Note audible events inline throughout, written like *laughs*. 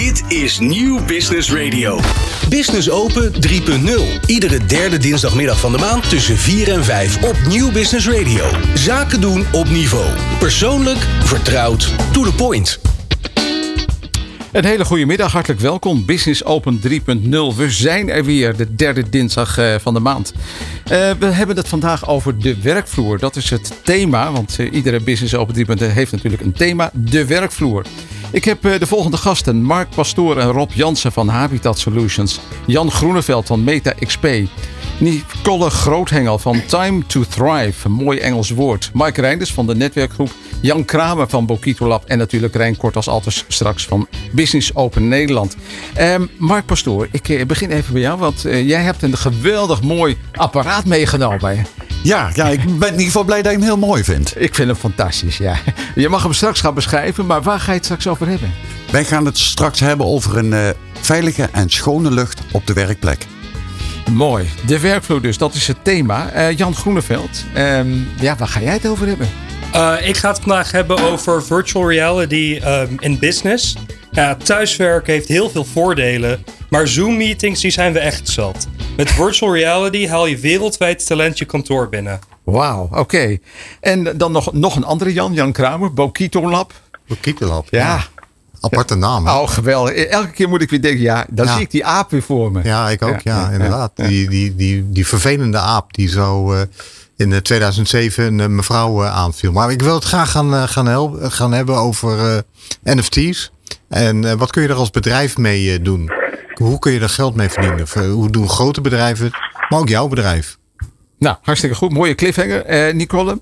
Dit is Nieuw Business Radio. Business Open 3.0. Iedere derde dinsdagmiddag van de maand tussen 4 en 5 op Nieuw Business Radio. Zaken doen op niveau. Persoonlijk, vertrouwd, to the point. Een hele goede middag, hartelijk welkom. Business Open 3.0. We zijn er weer, de derde dinsdag eh, van de maand. Uh, we hebben het vandaag over de werkvloer. Dat is het thema, want uh, iedere Business Open 3.0 heeft natuurlijk een thema, de werkvloer. Ik heb de volgende gasten: Mark Pastoor en Rob Jansen van Habitat Solutions, Jan Groeneveld van Meta XP, Nicole Groothengel van Time to Thrive, een mooi Engels woord, Mike Reinders van de netwerkgroep, Jan Kramer van Bokito Lab. En natuurlijk Rijn Kort als altijd straks van Business Open Nederland. Um, Mark Pastoor, ik begin even bij jou, want uh, jij hebt een geweldig mooi apparaat meegenomen. Ja, ja, ik ben in ieder geval blij dat je hem heel mooi vindt. Ik vind hem fantastisch, ja. Je mag hem straks gaan beschrijven, maar waar ga je het straks over hebben? Wij gaan het straks hebben over een uh, veilige en schone lucht op de werkplek. Mooi. De werkvloer dus, dat is het thema. Uh, Jan Groeneveld, um, ja, waar ga jij het over hebben? Uh, ik ga het vandaag hebben over virtual reality um, in business. Ja, thuiswerken heeft heel veel voordelen, maar Zoom-meetings die zijn we echt zat. Met virtual reality haal je wereldwijd talent je kantoor binnen. Wauw, oké. Okay. En dan nog, nog een andere Jan, Jan Kramer, Bokito Lab. Bokito Lab, ja. ja. Aparte naam. Oh, geweldig. Elke keer moet ik weer denken, ja, dan ja. zie ik die aap weer voor me. Ja, ik ook, ja, ja inderdaad. Die, die, die, die vervelende aap die zo uh, in 2007 een mevrouw uh, aanviel. Maar ik wil het graag gaan, uh, gaan, helpen, gaan hebben over NFT's. En wat kun je er als bedrijf mee doen? Hoe kun je er geld mee verdienen? Hoe doen grote bedrijven het, maar ook jouw bedrijf? Nou, hartstikke goed. Mooie cliffhanger, Nicole.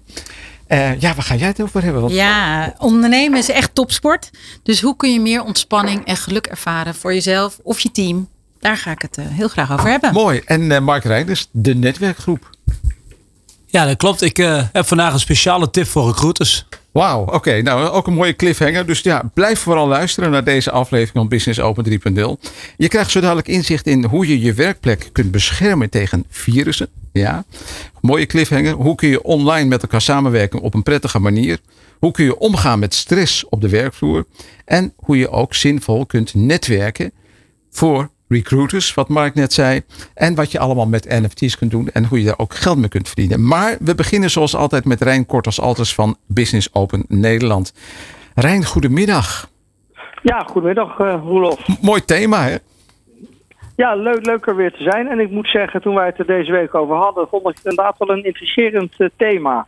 Uh, ja, waar ga jij het over hebben? Want... Ja, ondernemen is echt topsport. Dus hoe kun je meer ontspanning en geluk ervaren voor jezelf of je team? Daar ga ik het uh, heel graag over hebben. Mooi. En uh, Mark Reinders, de netwerkgroep. Ja, dat klopt. Ik heb vandaag een speciale tip voor recruiters. Wauw, oké. Nou, ook een mooie cliffhanger. Dus ja, blijf vooral luisteren naar deze aflevering van Business Open 3.0. Je krijgt zo dadelijk inzicht in hoe je je werkplek kunt beschermen tegen virussen. Ja, mooie cliffhanger. Hoe kun je online met elkaar samenwerken op een prettige manier? Hoe kun je omgaan met stress op de werkvloer? En hoe je ook zinvol kunt netwerken voor recruiters, wat Mark net zei. En wat je allemaal met NFT's kunt doen en hoe je daar ook geld mee kunt verdienen. Maar we beginnen zoals altijd met Rijn Kort als Alters van Business Open Nederland. Rijn, goedemiddag. Ja, goedemiddag uh, Roelof. Mooi thema hè? Ja, leuk, leuk er weer te zijn. En ik moet zeggen, toen wij het er deze week over hadden, vond ik het inderdaad wel een intrigerend uh, thema.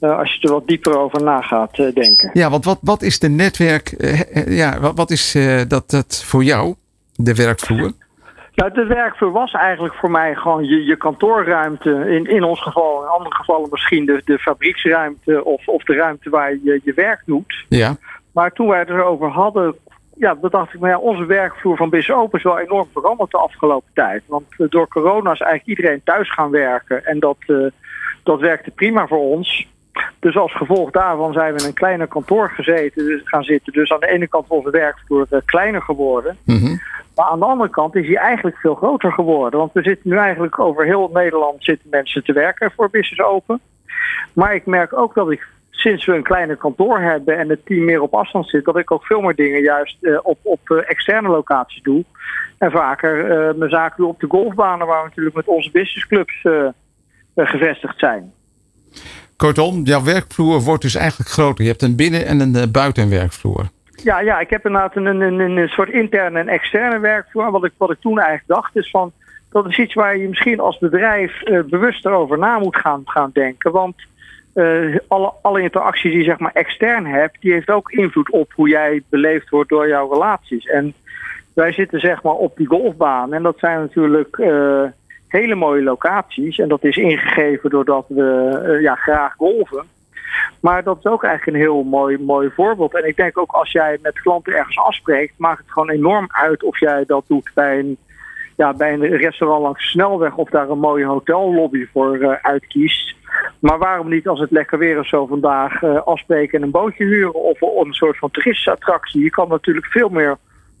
Uh, als je er wat dieper over na gaat uh, denken. Ja, want wat, wat is de netwerk, ja, wat, wat is dat, dat voor jou, de werkvloer? Nou, de werkvloer was eigenlijk voor mij gewoon je, je kantoorruimte. In, in ons geval, in andere gevallen misschien de, de fabrieksruimte of, of de ruimte waar je je werk doet. Ja. Maar toen wij het erover hadden, ja, dacht ik, maar ja, onze werkvloer van Business Open is wel enorm veranderd de afgelopen tijd. Want door corona is eigenlijk iedereen thuis gaan werken. En dat, uh, dat werkte prima voor ons. Dus als gevolg daarvan zijn we in een kleiner kantoor gezeten, dus gaan zitten. Dus aan de ene kant is onze werkvloer uh, kleiner geworden. Mm -hmm. Maar aan de andere kant is hij eigenlijk veel groter geworden. Want we zitten nu eigenlijk over heel Nederland zitten mensen te werken voor Business Open. Maar ik merk ook dat ik sinds we een kleiner kantoor hebben en het team meer op afstand zit, dat ik ook veel meer dingen juist uh, op, op uh, externe locaties doe. En vaker uh, mijn zaken doe op de golfbanen waar we natuurlijk met onze businessclubs gevestigd zijn. Kortom, jouw werkvloer wordt dus eigenlijk groter. Je hebt een binnen- en een buitenwerkvloer. Ja, ja, ik heb inderdaad een, een, een soort interne en externe werkvloer. Wat ik, wat ik toen eigenlijk dacht is van, dat is iets waar je misschien als bedrijf bewuster over na moet gaan, gaan denken. Want uh, alle, alle interacties die je zeg maar extern hebt, die heeft ook invloed op hoe jij beleefd wordt door jouw relaties. En wij zitten zeg maar op die golfbaan en dat zijn natuurlijk hele mooie locaties. En dat is ingegeven doordat we uh, ja, graag golven. Maar dat is ook eigenlijk een heel mooi, mooi voorbeeld. En ik denk ook als jij met klanten ergens afspreekt, maakt het gewoon enorm uit of jij dat doet bij een, ja, bij een restaurant langs de snelweg of daar een mooie hotellobby voor uitkiest. Maar waarom niet als het lekker weer is zo vandaag uh, afspreken en een bootje huren of een soort van toeristenattractie? Je kan natuurlijk veel meer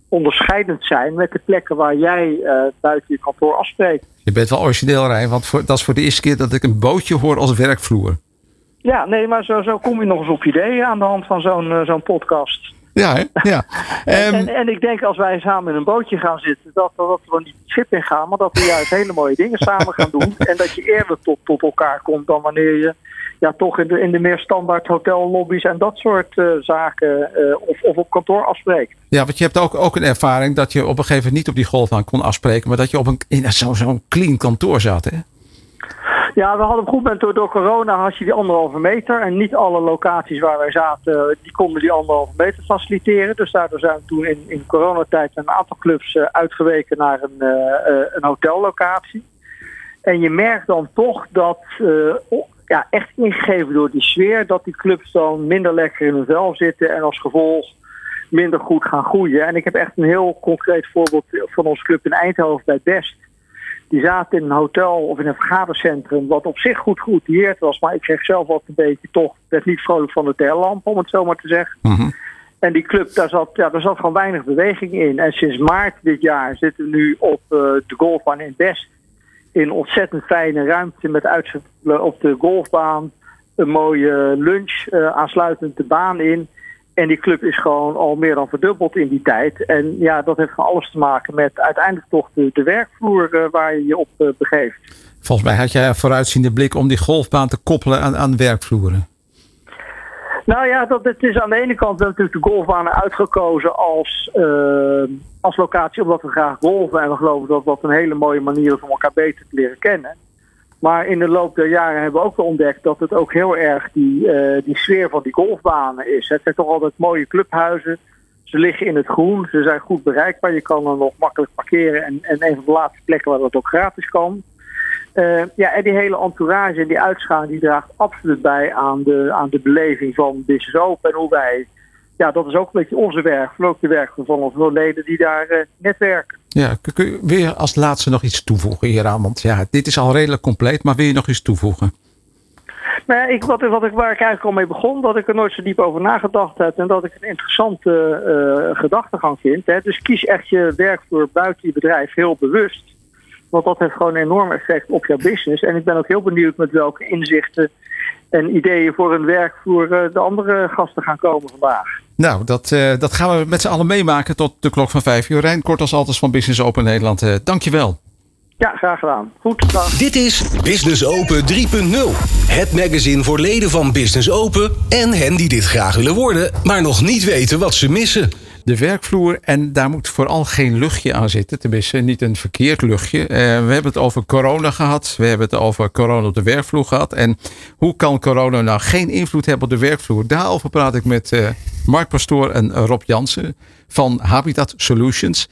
onderscheidend zijn met de plekken waar jij uh, buiten je kantoor afspreekt. Je bent wel origineel, Rijn, want voor, dat is voor de eerste keer dat ik een bootje hoor als werkvloer. Ja, nee, maar zo, zo kom je nog eens op ideeën aan de hand van zo'n uh, zo'n podcast. Ja, hè? ja. *laughs* En, Ehm, en, en ik denk als wij samen in een bootje gaan zitten, dat, dat we niet het schip in gaan, maar dat we juist hele mooie dingen samen gaan doen. *laughs* En dat je eerder tot, tot elkaar komt dan wanneer je ja, toch in de, in de meer standaard hotellobby's en dat soort eh, zaken eh, of, of op kantoor afspreekt. ja, want je hebt ook, ook een ervaring dat je op een gegeven moment niet op die golfbaan kon afspreken, maar dat je op een, in zo'n zo'n clean kantoor zat. Hè? Ja, we hadden op goed moment door, corona had je die anderhalve meter. En niet alle locaties waar wij zaten, die konden die anderhalve meter faciliteren. Dus daardoor zijn we toen in, in coronatijd een aantal clubs eh, uitgeweken naar een, eh, eh, een hotellocatie. En je merkt dan toch dat, eh, ja, echt ingegeven door die sfeer, dat die clubs dan minder lekker in hun vel zitten. En als gevolg minder goed gaan groeien. En ik heb echt een heel concreet voorbeeld van onze club in Eindhoven bij Best. Die zaten in een hotel of in een vergadercentrum, wat op zich goed geoutilleerd was. Maar ik kreeg zelf wat een beetje toch, werd niet vrolijk van de tellamp, om het zo maar te zeggen. En die club, daar zat, ja, daar zat gewoon weinig beweging in. En sinds maart dit jaar zitten we nu op eh, de golfbaan in Best. In ontzettend fijne ruimte met uitzicht op de golfbaan. Een mooie lunch eh, aansluitend de baan in. En die club is gewoon al meer dan verdubbeld in die tijd. En ja, dat heeft van alles te maken met uiteindelijk toch de, de werkvloer eh, waar je je op eh, begeeft. Volgens mij had jij een vooruitziende blik om die golfbaan te koppelen aan, aan werkvloeren. Nou ja, dat, het is aan de ene kant natuurlijk de golfbanen uitgekozen als, eh, als locatie omdat we graag golven. En we geloven dat dat een hele mooie manier is om elkaar beter te leren kennen. Maar in de loop der jaren hebben we ook ontdekt dat het ook heel erg die, eh, die sfeer van die golfbanen is. Het zijn toch altijd mooie clubhuizen. Ze liggen in het groen, ze zijn goed bereikbaar. Je kan er nog makkelijk parkeren. En, en een van de laatste plekken waar dat ook gratis kan. Eh, ja, en die hele entourage en die uitschaling die draagt absoluut bij aan de, aan de beleving van Business Open. En hoe wij, ja, dat is ook een beetje onze werk, maar ook de werk van onze leden die daar eh, netwerken. Ja, kun- kun je weer als laatste nog iets toevoegen hieraan? Want ja, dit is al redelijk compleet, maar wil je nog iets toevoegen? Nou ja, ik, wat, wat ik, waar ik eigenlijk al mee begon, dat ik er nooit zo diep over nagedacht heb en dat ik een interessante eh, gedachtegang vind. Hè. Dus kies echt je werkvloer buiten je bedrijf heel bewust. Want dat heeft gewoon een enorm effect op jouw business. En ik ben ook heel benieuwd met welke inzichten en ideeën voor een werkvloer eh, de andere gasten gaan komen vandaag. Nou, dat, eh, dat gaan we met z'n allen meemaken tot de klok van vijf uur. Rijn, kort als altijd van Business Open Nederland. Eh, dankjewel. Ja, graag gedaan. Goed, dag. Dit is Business Open 3.0. Het magazine voor leden van Business Open en hen die dit graag willen worden, maar nog niet weten wat ze missen. De werkvloer en daar moet vooral geen luchtje aan zitten. Tenminste, niet een verkeerd luchtje. Eh, we hebben het over corona gehad. We hebben het over corona op de werkvloer gehad. En hoe kan corona nou geen invloed hebben op de werkvloer? Daarover praat ik met eh, Mark Pastoor en Rob Jansen van Habitat Solutions.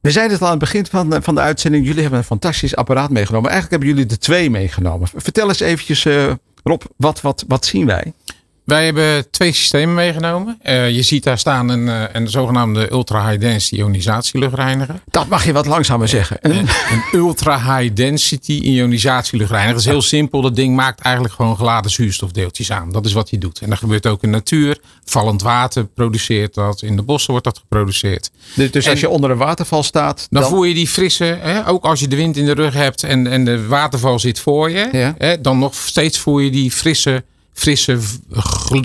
We zeiden het al aan het begin van de, van de uitzending. Jullie hebben een fantastisch apparaat meegenomen. Eigenlijk hebben jullie er twee meegenomen. Vertel eens eventjes, eh, Rob, wat, wat, wat zien wij? Wij hebben twee systemen meegenomen. Eh, je ziet daar staan een, eh, een zogenaamde ultra high density ionisatieluchtreiniger. Dat mag je wat langzamer zeggen. Een- Een ultra high density ionisatieluchtreiniger. Dat is heel simpel. Dat ding maakt eigenlijk gewoon geladen zuurstofdeeltjes aan. Dat is wat hij doet. En dat gebeurt ook in natuur. Vallend water produceert dat. In de bossen wordt dat geproduceerd. Dus dus als je onder een waterval staat, Dan, voel je die frisse, hè, ook als je de wind in de rug hebt en, en de waterval zit voor je, Ja. hè, dan nog steeds voel je die frisse, frisse,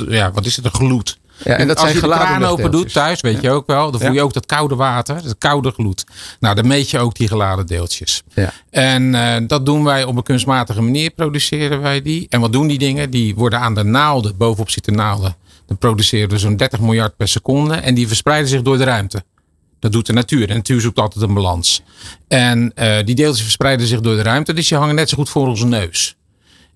ja, wat is het, een gloed. Ja, en dat als zijn je de kraan open doet thuis, weet je ook wel, dan voel Ja. je ook dat koude water, dat koude gloed. Nou, dan meet je ook die geladen deeltjes. Ja. En eh, dat doen wij op een kunstmatige manier, produceren wij die. En wat doen die dingen? Die worden aan de naalden, bovenop zitten naalden. Dan produceren we zo'n 30 miljard per seconde en die verspreiden zich door de ruimte. Dat doet de natuur. En de natuur zoekt altijd een balans. En eh, die deeltjes verspreiden zich door de ruimte. Dus die hangen net zo goed voor onze neus.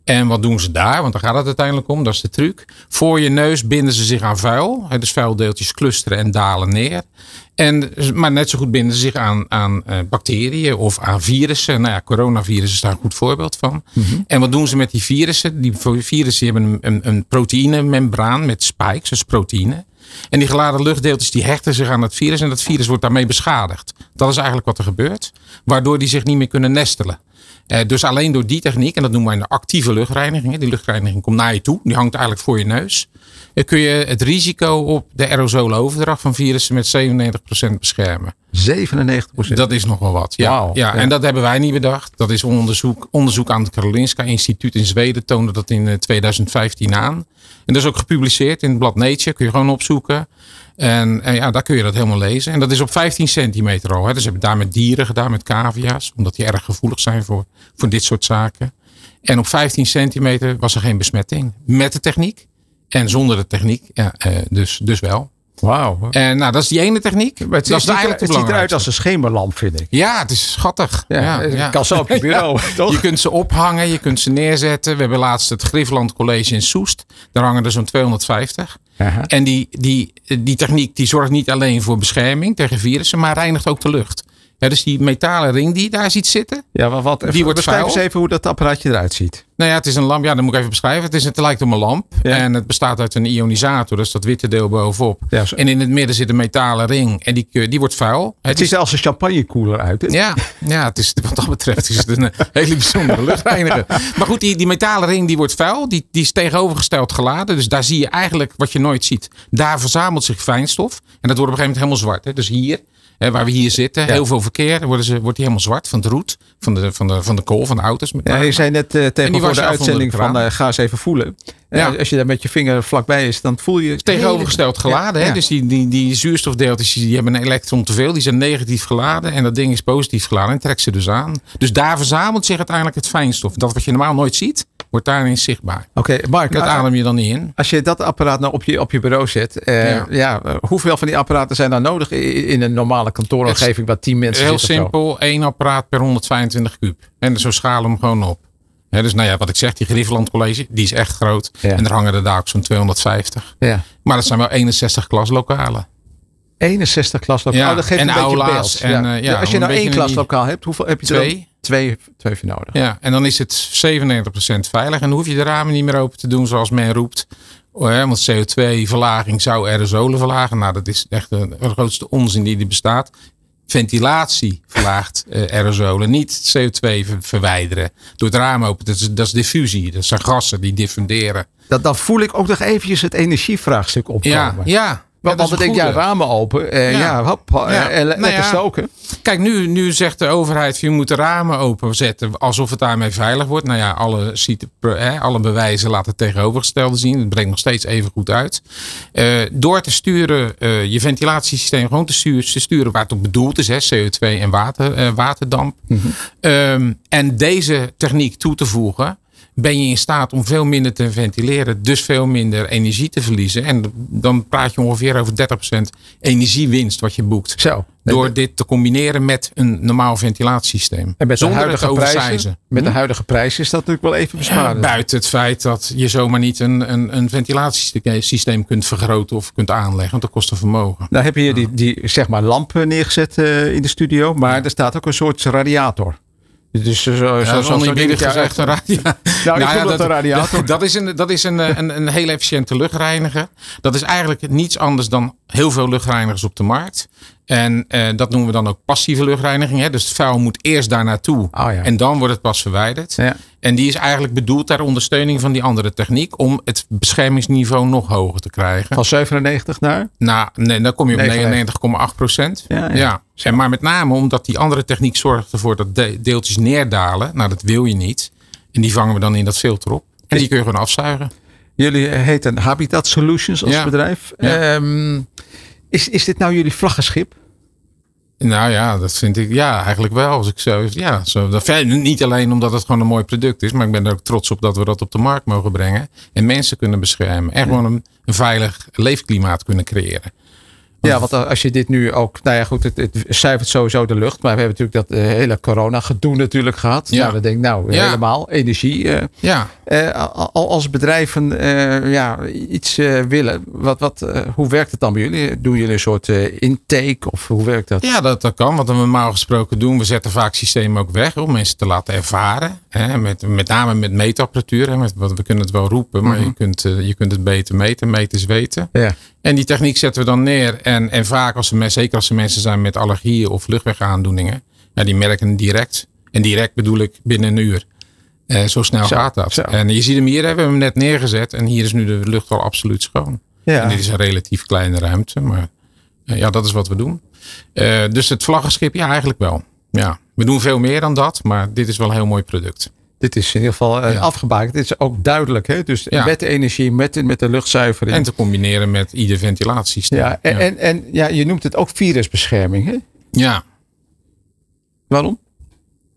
En wat doen ze daar? Want daar gaat het uiteindelijk om. Dat is de truc. Voor je neus binden ze zich aan vuil. Dus vuildeeltjes clusteren en dalen neer. En, maar net zo goed binden ze zich aan, aan eh, bacteriën of aan virussen. Nou ja, coronavirussen is daar een goed voorbeeld van. En wat doen ze met die virussen? Die virussen hebben een, een, een proteïnemembraan met spikes, dus proteïne. En die geladen luchtdeeltjes die hechten zich aan het virus en dat virus wordt daarmee beschadigd. Dat is eigenlijk wat er gebeurt, waardoor die zich niet meer kunnen nestelen. Eh, dus alleen door die techniek, en dat noemen wij een actieve luchtreiniging. Die luchtreiniging komt naar je toe, die hangt eigenlijk voor je neus. eh, kun je het risico op de aerosole overdracht van virussen met 97% beschermen. 97% Dat is nog wel wat. Ja, ja, ja. en dat hebben wij niet bedacht. Dat is onderzoek, onderzoek aan het Karolinska Instituut in Zweden toonde dat in eh, 2015 aan. En dat is ook gepubliceerd in het blad Nature. Kun je gewoon opzoeken. En, en ja, daar kun je dat helemaal lezen. En dat is op 15 centimeter al. Hè. Dus hebben daar met dieren gedaan, met cavia's. Omdat die erg gevoelig zijn voor, voor dit soort zaken. En op 15 centimeter was er geen besmetting. Met de techniek. En zonder de techniek, ja, eh, dus, dus wel. Wauw. En nou, dat is die ene techniek. Maar het, dat is eigenlijk het ziet eruit als een schemerlamp, vind ik. Ja, het is schattig. Ja, Ja, het ja. kan zo op je bureau, *laughs* toch? Je kunt ze ophangen, je kunt ze neerzetten. We hebben laatst het Griffland College in Soest. Daar hangen er zo'n 250. Aha. En die, die, die techniek die zorgt niet alleen voor bescherming tegen virussen, maar reinigt ook de lucht. Ja, dus die metalen ring die je daar ziet zitten. Ja, maar wat, Die wordt beschrijf vuil. eens even hoe dat apparaatje eruit ziet. Nou ja, het is een lamp. Ja, dat moet ik even beschrijven. Het, is, het lijkt op een lamp. Ja. En het bestaat uit een ionisator. Dus dat witte deel bovenop. Ja. En in het midden zit een metalen ring. En die, die wordt vuil. Het ziet er als een champagnekoeler uit. hè? Ja, ja het is, wat dat betreft is het een eh, *laughs* hele bijzondere luchtreiniger. Maar goed, die, die metalen ring die wordt vuil. Die, die is tegenovergesteld geladen. Dus daar zie je eigenlijk wat je nooit ziet. Daar verzamelt zich fijnstof. En dat wordt op een gegeven moment helemaal zwart. Hè. Dus hier, hè, waar we hier zitten, heel veel verkeer. Dan worden ze, wordt die helemaal zwart van het roet. Van de, van de, van de kool, van de auto's. Met Ja, je zei net eh, tegen die voor was de uitzending de van eh, ga eens even voelen. Eh, Ja. als je daar met je vinger vlakbij is, dan voel je... tegenovergesteld geladen. Ja, Hè? Dus die, die, die zuurstofdeeltjes die hebben een elektron te veel. Die zijn negatief geladen. En dat ding is positief geladen. En trekt ze dus aan. Dus daar verzamelt zich uiteindelijk het fijnstof. Dat wat je normaal nooit ziet, wordt daarin zichtbaar. Oké, Mark, Dat adem je dan niet in. als je dat apparaat nou op je, op je bureau zet, eh, ja. Ja. hoeveel van die apparaten zijn dan nodig in, een normale kantooromgeving waar 10 mensen Heel zitten? zo? simpel. één apparaat per 125 kuub. En zo schalen we hem gewoon op. Dus nou ja, wat ik zeg, die Grievenland College, die is echt groot. Ja. En er hangen er daar ook zo'n 250. Ja. Maar dat zijn wel 61 klaslokalen. 61 klaslokalen. Ja, Oh, dat geeft en een beetje beeld. en, eh, ja, als je nou één die- klaslokaal hebt, hoeveel heb je er dan? Twee. Twee, nodig. Ja, en dan is het 97% veilig. En dan hoef je de ramen niet meer open te doen zoals men roept. Oh, Want CO2-verlaging zou aerosolen verlagen. Nou, dat is echt de, grootste onzin die er bestaat. Ventilatie verlaagt eh, aerosolen, niet CO2 ver- verwijderen. Door het raam open, dat is, dat is diffusie. Dat zijn gassen die diffunderen. Dat, dan voel ik ook nog eventjes het energievraagstuk opkomen. Ja, ja. Want, dan denk je, ramen open. eh, ja. Ja. hop, Ja. eh, en le- Nou lekker stoken. Kijk, nu, nu zegt de overheid, je moet de ramen openzetten alsof het daarmee veilig wordt. Nou ja, alle, hè, alle bewijzen laten het tegenovergestelde zien. Het brengt nog steeds even goed uit. Eh, door te sturen, je ventilatiesysteem gewoon te sturen, te sturen waar het op bedoeld is. Hè, CO2 en water, waterdamp. Ehm, en deze techniek toe te voegen. Ben je in staat om veel minder te ventileren, dus veel minder energie te verliezen. En dan praat je ongeveer over 30% energiewinst wat je boekt. Zo. Door dit te combineren met een normaal ventilatiesysteem. En met de huidige prijzen, met de Hm? huidige prijzen is dat natuurlijk wel even besparen. Buiten het feit dat je zomaar niet een, een, een ventilatiesysteem kunt vergroten of kunt aanleggen. Want dat kost een vermogen. Nou heb je hier die, die zeg maar lamp eh, neergezet eh, in de studio. Maar er staat ook een soort radiator. Dus zo, zo, Ja, zo, dingetje gezegd een uit- radia- Nou, ik voel dat een radiator. Dat is, een, dat is een, eh, een, een hele efficiënte luchtreiniger. Dat is eigenlijk niets anders dan heel veel luchtreinigers op de markt. En eh, dat noemen we dan ook passieve luchtreiniging. Hè? Dus het vuil moet eerst daar naartoe. Oh ja. En dan wordt het pas verwijderd. Ja. En die is eigenlijk bedoeld ter ondersteuning van die andere techniek. Om het beschermingsniveau nog hoger te krijgen. Van 97 naar? Nou, nee, dan kom je op 99. 99,8 procent. Ja, ja. Ja, En maar met name omdat die andere techniek zorgt ervoor dat de- deeltjes neerdalen. Nou, dat wil je niet. En die vangen we dan in dat filter op. En die kun je gewoon afzuigen. Jullie heten Habitat Solutions als Ja. bedrijf. Ehm, is, is dit nou jullie vlaggenschip? Nou ja, dat vind ik ja, eigenlijk wel. Als ik zo, ja, zo, niet alleen omdat het gewoon een mooi product is, maar ik ben er ook trots op dat we dat op de markt mogen brengen. En mensen kunnen beschermen. En gewoon een veilig leefklimaat kunnen creëren. Ja, want als je dit nu ook, nou ja goed, het, het zuivert sowieso de lucht. Maar we hebben natuurlijk dat eh, hele corona gedoe natuurlijk gehad. Ja. Nou, dan denk ik, nou Ja. helemaal energie. eh, Ja, eh, al als bedrijven eh, ja, iets eh, willen, wat, wat, eh, hoe werkt het dan bij jullie? Doen jullie een soort eh, intake of hoe werkt dat? Ja, dat, dat kan. Wat we normaal gesproken doen, we zetten vaak systemen ook weg om mensen te laten ervaren. Hè, met, met name met meetapparatuur. Hè, met, wat- we kunnen het wel roepen, maar je, kunt, eh, je kunt het beter meten. Meten is weten. Ja. En die techniek zetten we dan neer. En, en vaak, als ze, zeker als er mensen zijn met allergieën of luchtwegaandoeningen, ja, die merken direct. En direct bedoel ik binnen een uur. Eh, zo snel Zo, gaat dat. zo. En je ziet hem hier, hè, we hebben hem net neergezet. En hier is nu de lucht al absoluut schoon. Ja. En dit is een relatief kleine ruimte. Maar eh, ja, dat is wat we doen. Eh, dus het vlaggenschip, ja, eigenlijk wel. Ja, we doen veel meer dan dat. Maar dit is wel een heel mooi product. Dit is in ieder geval uh, Ja. afgebakend. Dit is ook duidelijk. Hè? Dus Ja. met de energie, met, de- met de luchtzuivering. En te combineren met ieder ventilatiesysteem. ja, en, En, en ja, je noemt het ook virusbescherming. Hè? ja, Waarom?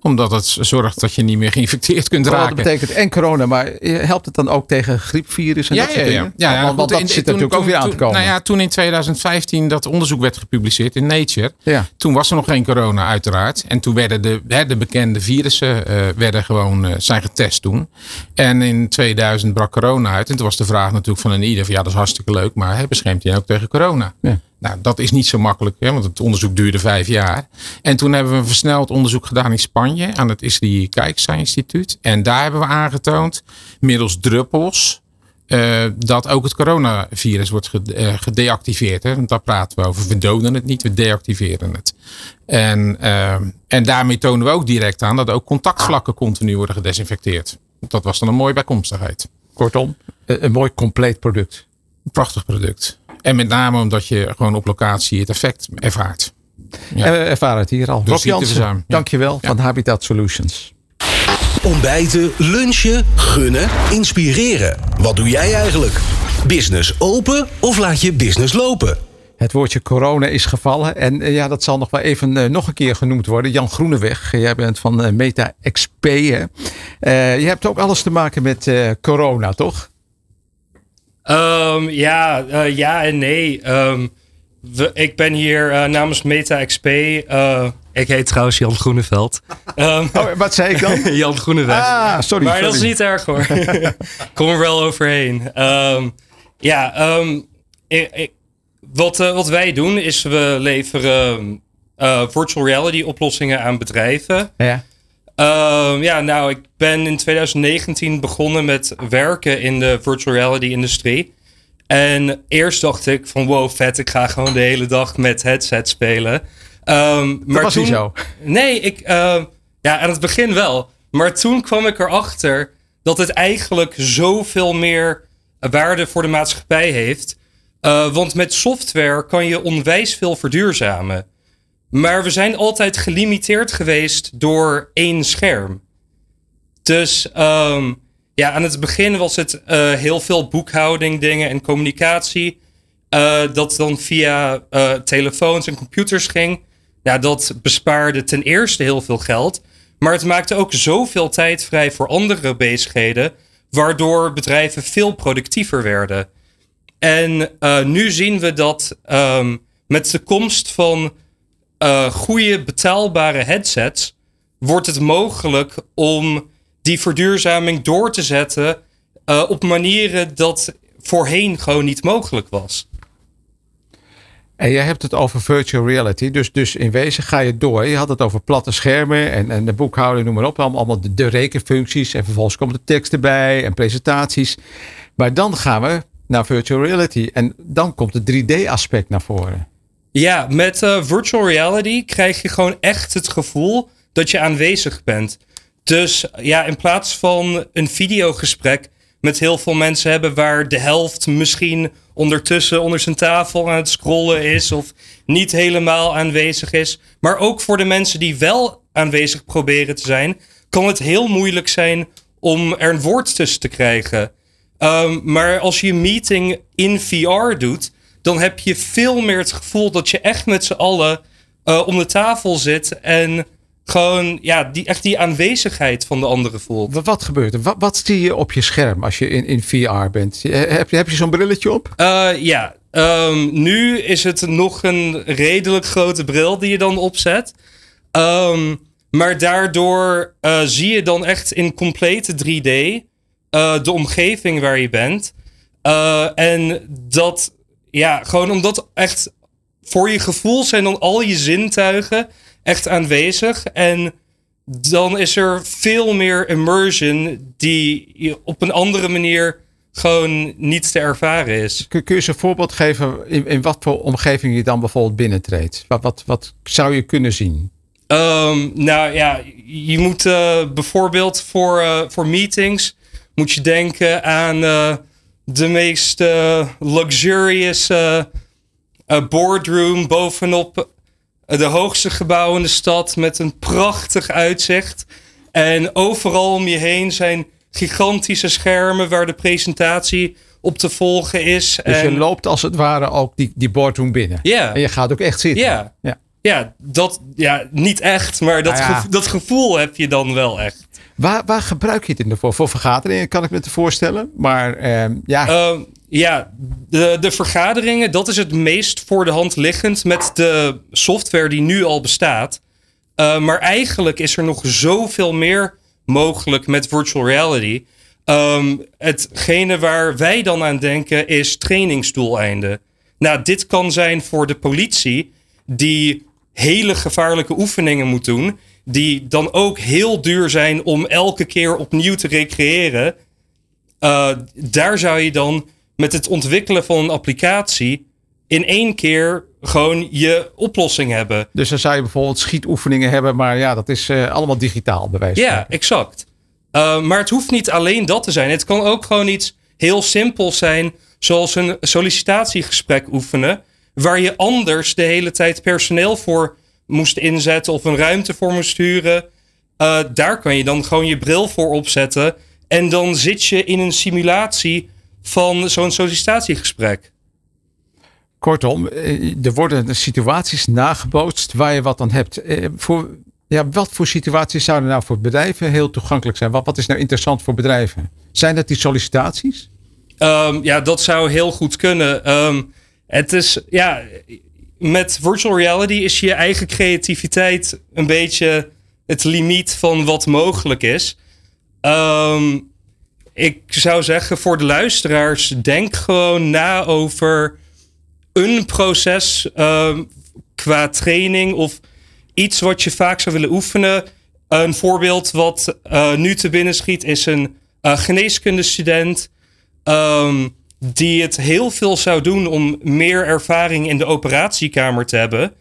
Omdat het zorgt dat je niet meer geïnfecteerd kunt raken. dat betekent en corona, maar helpt het dan ook tegen griepvirus en ja, dat soort ja, ja. dingen? ja, ja, want, want dat in- zit toen- natuurlijk ook weer aan te toen- komen. Nou ja, toen in 2015 dat onderzoek werd gepubliceerd in Nature. Ja. Toen was er nog geen corona uiteraard. En toen werden de, hè, de bekende virussen eh, werden gewoon, eh, zijn getest toen. En in 2000 brak corona uit. En toen was de vraag natuurlijk van een ieder. Van, ja, dat is hartstikke leuk. Maar hè, beschermt hij ook tegen corona? Ja. Nou, dat is niet zo makkelijk. Hè, want het onderzoek duurde vijf jaar. En toen hebben we een versneld onderzoek gedaan in Spanje. Aan het Isli Kijksa Instituut. En daar hebben we aangetoond. Middels druppels. eh, dat ook het coronavirus wordt eh, gedeactiveerd. Hè? Want daar praten we over. We doden het niet, we deactiveren het. En, eh, en daarmee tonen we ook direct aan dat ook contactvlakken continu worden gedesinfecteerd. Dat was dan een mooie bijkomstigheid. Kortom, een, een mooi compleet product. Een prachtig product. En met name omdat je gewoon op locatie het effect ervaart. Ja. En we ervaren het hier al. Door Rob Jansen, ja. dankjewel Ja. van Habitat Solutions. Ontbijten, lunchen, gunnen, inspireren. Wat doe jij eigenlijk? Business open of laat je business lopen? Het woordje corona is gevallen. En eh, ja, dat zal nog wel even eh, nog een keer genoemd worden. Jan Groeneweg, jij bent van eh, Meta XP. Hè? Eh, je hebt ook alles te maken met eh, corona, toch? Ehm, ja, eh, ja en nee. Ehm, we, ik ben hier eh, namens Meta XP. eh, ik heet trouwens Jan Groeneveld. *laughs* Ehm, Oh, wat zei ik dan? *laughs* Jan Groeneweg. Ah, sorry. maar dat is niet erg hoor. *laughs* Kom er wel overheen. Ja, ik- ik- wat, wat wij doen is we leveren virtual reality oplossingen aan bedrijven. Ja. Ehm, ja, nou, ik ben in 2019 begonnen met werken in de virtual reality industrie. En eerst dacht ik van wow, vet, ik ga gewoon de hele dag met headset spelen. Dat maar was toen, niet zo. Nee, ik, ehm, ja, aan het begin wel. Maar toen kwam ik erachter dat het eigenlijk zoveel meer waarde voor de maatschappij heeft. Eh, want met software kan je onwijs veel verduurzamen. Maar we zijn altijd gelimiteerd geweest door één scherm. Dus ehm, ja, aan het begin was het eh, heel veel boekhouding, dingen en communicatie. eh, dat dan via eh, telefoons en computers ging. Ja, dat bespaarde ten eerste heel veel geld. Maar het maakte ook zoveel tijd vrij voor andere bezigheden. Waardoor bedrijven veel productiever werden. En nu zien we dat ehm, met de komst van eh goede betaalbare headsets wordt het mogelijk om die verduurzaming door te zetten eh, op manieren dat voorheen gewoon niet mogelijk was. En jij hebt het over virtual reality. Dus, dus in wezen ga je door. Je had het over platte schermen en, en de boekhouding, noem maar op. Allemaal, allemaal de, rekenfuncties. En vervolgens komt de tekst erbij en presentaties. Maar dan gaan we naar virtual reality. En dan komt het 3D-aspect naar voren. Ja, met eh, virtual reality krijg je gewoon echt het gevoel dat je aanwezig bent. Dus ja, in plaats van een videogesprek met heel veel mensen hebben waar de helft misschien ondertussen onder zijn tafel aan het scrollen is of niet helemaal aanwezig is. Maar ook voor de mensen die wel aanwezig proberen te zijn, kan het heel moeilijk zijn om er een woord tussen te krijgen. Ehm, maar als je een meeting in VR doet, dan heb je veel meer het gevoel dat je echt met z'n allen eh, om de tafel zit en gewoon ja, die, echt die aanwezigheid van de anderen voelt. Wat, wat gebeurt er? Wat, wat zie je op je scherm als je in, in VR bent? Heb je, heb je zo'n brilletje op? Eh, ja, ehm, nu is het nog een redelijk grote bril die je dan opzet. Ehm, maar daardoor eh, zie je dan echt in complete 3D eh, de omgeving waar je bent. En dat, ja, gewoon omdat echt voor je gevoel zijn dan al je zintuigen echt aanwezig. En dan is er veel meer immersion die je op een andere manier gewoon niet te ervaren is. Kun, kun je eens een voorbeeld geven in, in wat voor omgeving je dan bijvoorbeeld binnentreedt? Wat, wat, wat zou je kunnen zien? Ehm, nou ja, je moet eh, bijvoorbeeld voor, eh, voor meetings moet je denken aan eh, de meest eh, luxurious eh, eh, boardroom bovenop de hoogste gebouw in de stad met een prachtig uitzicht. En overal om je heen zijn gigantische schermen waar de presentatie op te volgen is. Dus je en, loopt als het ware ook die, die boardroom binnen. Ja. En je gaat ook echt zitten. Ja. ja. ja, dat, ja, niet echt, maar dat, Nou ja. gevo- dat gevoel heb je dan wel echt. Waar, waar gebruik je in voor? Voor vergaderingen kan ik me te voorstellen. Maar ehm, ja, Ehm, ja, de, de vergaderingen, dat is het meest voor de hand liggend met de software die nu al bestaat. Eh, maar eigenlijk is er nog zoveel meer mogelijk met virtual reality. Ehm, hetgene waar wij dan aan denken is trainingsdoeleinden. Nou, dit kan zijn voor de politie die hele gevaarlijke oefeningen moet doen. Die dan ook heel duur zijn om elke keer opnieuw te recreëren. Uh, daar zou je dan met het ontwikkelen van een applicatie in één keer gewoon je oplossing hebben. dus dan zou je bijvoorbeeld schietoefeningen hebben. Maar ja, dat is eh, allemaal digitaal van Ja, exact. Uh, maar het hoeft niet alleen dat te zijn. Het kan ook gewoon iets heel simpels zijn, zoals een sollicitatiegesprek oefenen, waar je anders de hele tijd personeel voor moest inzetten of een ruimte voor moest sturen. Uh, daar kan je dan gewoon je bril voor opzetten en dan zit je in een simulatie van zo'n sollicitatiegesprek. Kortom, eh, er worden situaties nagebootst waar je wat aan hebt. Eh, voor, ja, wat voor situaties zouden nou voor bedrijven heel toegankelijk zijn? Wat, wat is nou interessant voor bedrijven? Zijn dat die sollicitaties? Um, ja, dat zou heel goed kunnen. Um, het is, ja, met virtual reality is je eigen creativiteit een beetje het limiet van wat mogelijk is. Um, ik zou zeggen voor de luisteraars, denk gewoon na over een proces um, qua training of iets wat je vaak zou willen oefenen. Een voorbeeld wat uh, nu te binnen schiet is een uh, geneeskundestudent um, die het heel veel zou doen om meer ervaring in de operatiekamer te hebben.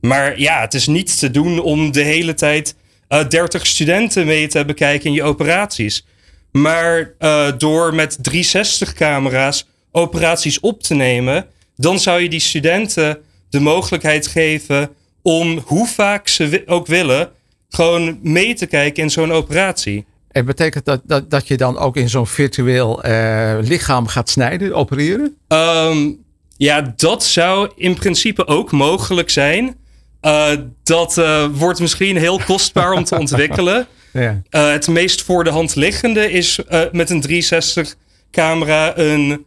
Maar ja, het is niet te doen om de hele tijd uh, 30 studenten mee te bekijken in je operaties. Maar uh, door met 360-camera's operaties op te nemen, dan zou je die studenten de mogelijkheid geven om hoe vaak ze ook willen, gewoon mee te kijken in zo'n operatie. En betekent dat, dat dat je dan ook in zo'n virtueel uh, lichaam gaat snijden, opereren? Um, ja, dat zou in principe ook mogelijk zijn. Uh, dat uh, wordt misschien heel kostbaar om te *laughs* ontwikkelen. Ja. Het meest voor de hand liggende is met een 360 camera een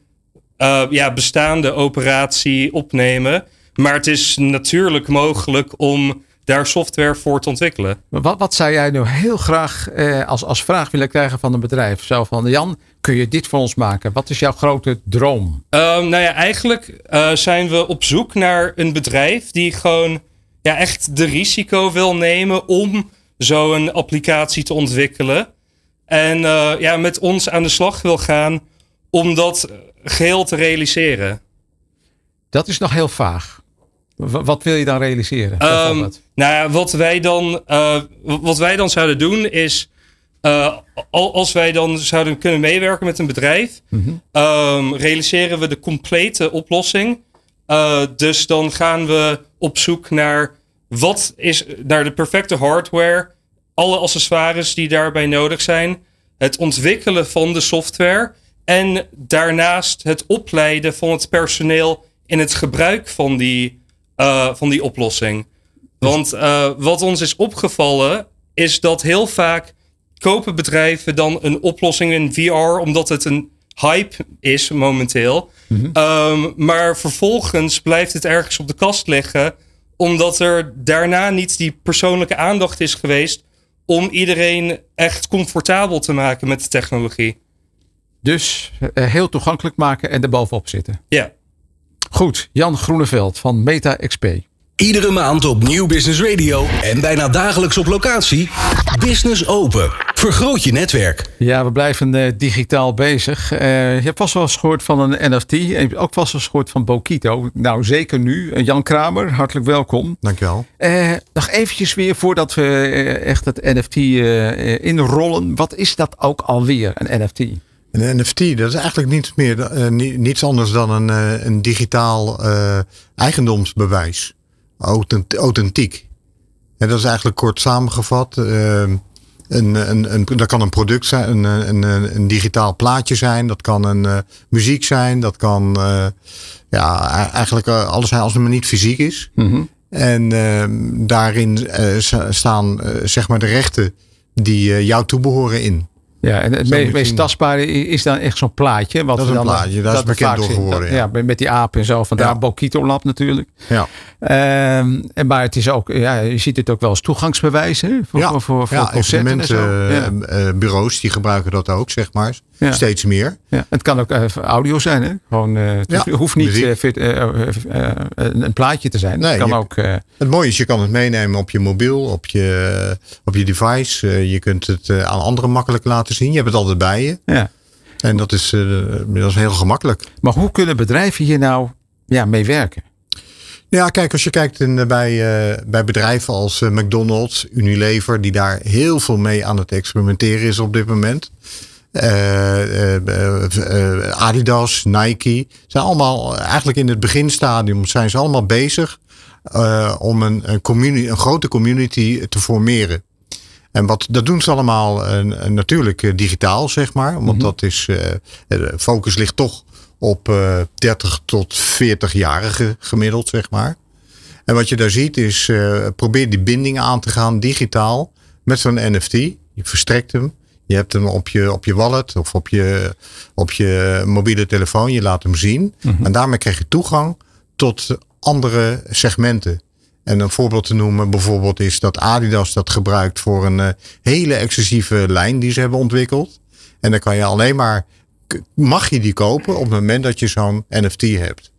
ja, bestaande operatie opnemen. Maar het is natuurlijk mogelijk om daar software voor te ontwikkelen. Wat, wat zou jij nu heel graag eh, als, als vraag willen krijgen van een bedrijf? Zo van, Jan, kun je dit voor ons maken? Wat is jouw grote droom? Uh, nou ja, eigenlijk uh, zijn we op zoek naar een bedrijf die gewoon ja, echt de risico wil nemen om zo'n applicatie te ontwikkelen. En uh, ja, met ons aan de slag wil gaan om dat geheel te realiseren. Dat is nog heel vaag. Wat wil je dan realiseren? Um, nou ja, wat wij dan, uh, wat wij dan zouden doen is. Uh, als wij dan zouden kunnen meewerken met een bedrijf, mm -hmm. um, realiseren we de complete oplossing. Uh, dus dan gaan we op zoek naar wat is naar de perfecte hardware, alle accessoires die daarbij nodig zijn, het ontwikkelen van de software en daarnaast het opleiden van het personeel in het gebruik van die uh, van die oplossing. Want uh, wat ons is opgevallen is dat heel vaak kopen bedrijven dan een oplossing in VR omdat het een hype is momenteel. Mm -hmm. um, maar vervolgens blijft het ergens op de kast liggen omdat er daarna niet die persoonlijke aandacht is geweest om iedereen echt comfortabel te maken met de technologie. Dus uh, heel toegankelijk maken en er bovenop zitten. Ja. Goed, Jan Groeneveld van Meta XP. Iedere maand op Nieuw Business Radio en bijna dagelijks op locatie. Business Open. Vergroot je netwerk. Ja, we blijven uh, digitaal bezig. Uh, je hebt vast wel eens gehoord van een NFT. En je hebt ook vast wel eens gehoord van Bokito. Nou, zeker nu. Uh, Jan Kramer, hartelijk welkom. Dankjewel. nog eventjes weer voordat we echt het NFT inrollen. Wat is dat ook alweer, een NFT? Een NFT, dat is eigenlijk niets, meer, uh, niets anders dan een, uh, een digitaal uh, eigendomsbewijs. Authent authentiek. En dat is eigenlijk kort samengevat. Een, een, een, dat kan een product zijn, een, een, een, digitaal plaatje zijn. Dat kan een muziek zijn. Dat kan ja, eigenlijk alles zijn als het maar niet fysiek is. Mm -hmm. En daarin staan zeg maar de rechten die jou toebehoren in. Ja, en het meest, meest tastbare is dan echt zo'n plaatje. Wat dat is een dan, plaatje, daar is bekend door geworden. Ja. ja. met die aap en zo. Vandaar ja. Bokito Lab natuurlijk. Ja. Um, en maar het is ook, ja, je ziet het ook wel als toegangsbewijs hè, voor, ja. voor, voor, voor ja, concerten en zo. Ja. Uh, bureaus die gebruiken dat ook, zeg maar. Steeds meer. Ja. Het kan ook uh, audio zijn, hè? Gewoon, uh, het *laughs* hoeft niet fit, een plaatje te zijn. Nee, het kan je- ook. Het mooie is, je kan het meenemen op je mobiel, op je, op je device. Eh, je kunt het eh, aan anderen makkelijk laten zien. Je hebt het altijd bij je. ja. En dat is, eh, dat is heel gemakkelijk. Maar hoe kunnen bedrijven hier nou ja, mee werken? Ja, kijk, als je kijkt in, eh, bij, eh, bij bedrijven als McDonald's, Unilever, die daar heel veel mee aan het experimenteren is op dit moment. Adidas, Nike, zijn allemaal eigenlijk in het beginstadium zijn ze allemaal bezig om een, een, community, een grote community te formeren. En wat, dat doen ze allemaal eh, natuurlijk eh, digitaal, zeg maar. Want dat is, eh, de focus ligt toch op eh 30 tot 40-jarigen gemiddeld, zeg maar. En wat je daar ziet is, probeer die binding aan te gaan digitaal met zo'n NFT. Je verstrekt hem. Je hebt hem op je, op je wallet of op je, op je mobiele telefoon. Je laat hem zien. En daarmee krijg je toegang tot andere segmenten. En een voorbeeld te noemen bijvoorbeeld is dat Adidas dat gebruikt voor een eh, hele exclusieve lijn die ze hebben ontwikkeld. En dan kan je alleen maar, mag je die kopen op het moment dat je zo'n NFT hebt.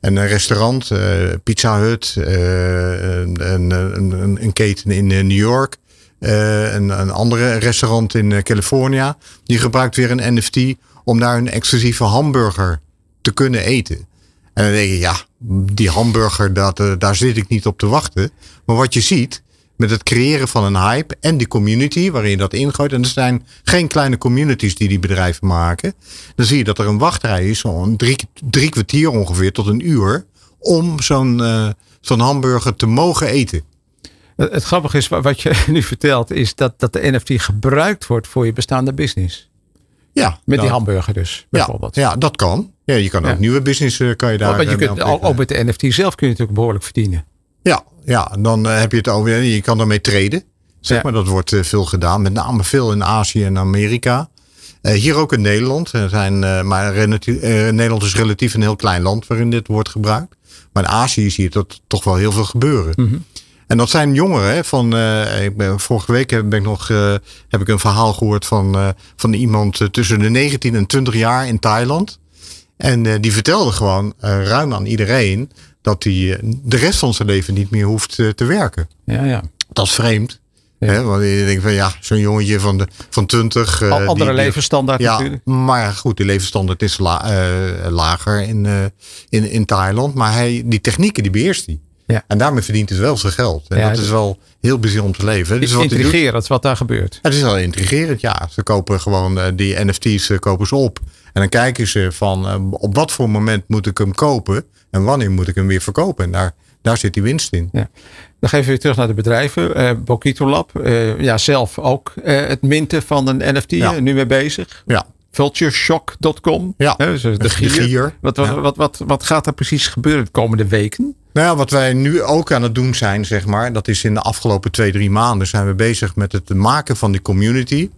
En een restaurant, eh, Pizza Hut, eh, een, een, een, keten in New York, een, een andere restaurant in California, die gebruikt weer een NFT om daar een exclusieve hamburger te kunnen eten. En dan denk je, ja, die hamburger, dat, eh, daar zit ik niet op te wachten. Maar wat je ziet, met het creëren van een hype en die community waarin je dat ingooit. En er zijn geen kleine communities die die bedrijven maken. Dan zie je dat er een wachtrij is, zo'n drie, kwartier ongeveer tot een uur. Om zo'n eh, zo'n hamburger te mogen eten. Het, grappige is, wa- wat je *laughs* nu vertelt, is dat, dat de NFT gebruikt wordt voor je bestaande business. Ja, Met die hamburger dus, ja, bijvoorbeeld. ja, dat kan. Ja, je kan ook Ja. nieuwe business eh, kan je daar. Want je eh, kunt, al- ook met de NFT zelf kun je natuurlijk behoorlijk verdienen. Ja, ja, dan eh, heb je het over. Je kan daarmee traden. Zeg Ja. maar, dat wordt veel gedaan. Met name veel in Azië en Amerika. Hier ook in Nederland. Er zijn, maar relatief- Nederland is relatief een heel klein land waarin dit wordt gebruikt. Maar in Azië zie je dat toch wel heel veel gebeuren. Mhm. En dat zijn jongeren. Hè, van, eh, ik ben, vorige week heb, ben ik nog, eh, heb ik een verhaal gehoord van, eh, van iemand tussen de 19 en 20 jaar in Thailand. En die vertelde gewoon ruim aan iedereen dat hij de rest van zijn leven niet meer hoeft te werken. Ja, ja. Dat is vreemd. Ja. Hè? Want je denkt van ja, zo'n jongetje van, de, van 20. eh, Al- andere die- levensstandaard ja, natuurlijk. maar goed, die levensstandaard is la- lager in, in, in Thailand. Maar hij, die technieken die beheerst hij. Ja. En daarmee verdient het wel zijn geld. En Ja, dat is wel heel bijzonder om te leven. hè. Dus wat Intrigerend wat daar gebeurt. het is wel intrigerend, ja. Ze kopen gewoon eh, die NFT's eh, kopen ze op. En dan kijken ze van eh, op wat voor moment moet ik hem kopen en wanneer moet ik hem weer verkopen. En daar, daar zit die winst in. Ja. Dan geven we weer terug naar de bedrijven. Eh Bokito Lab, ja, zelf ook het minten van een NFT, Ja. nu mee bezig. Ja, Vultureshock.com. Ja. Hè, dus de De gier. gier. Wat, wat, Ja. wat, wat, wat gaat er precies gebeuren de komende weken? Nou ja, wat wij nu ook aan het doen zijn, zeg maar, dat is in de afgelopen twee, drie maanden zijn we bezig met het maken van die community.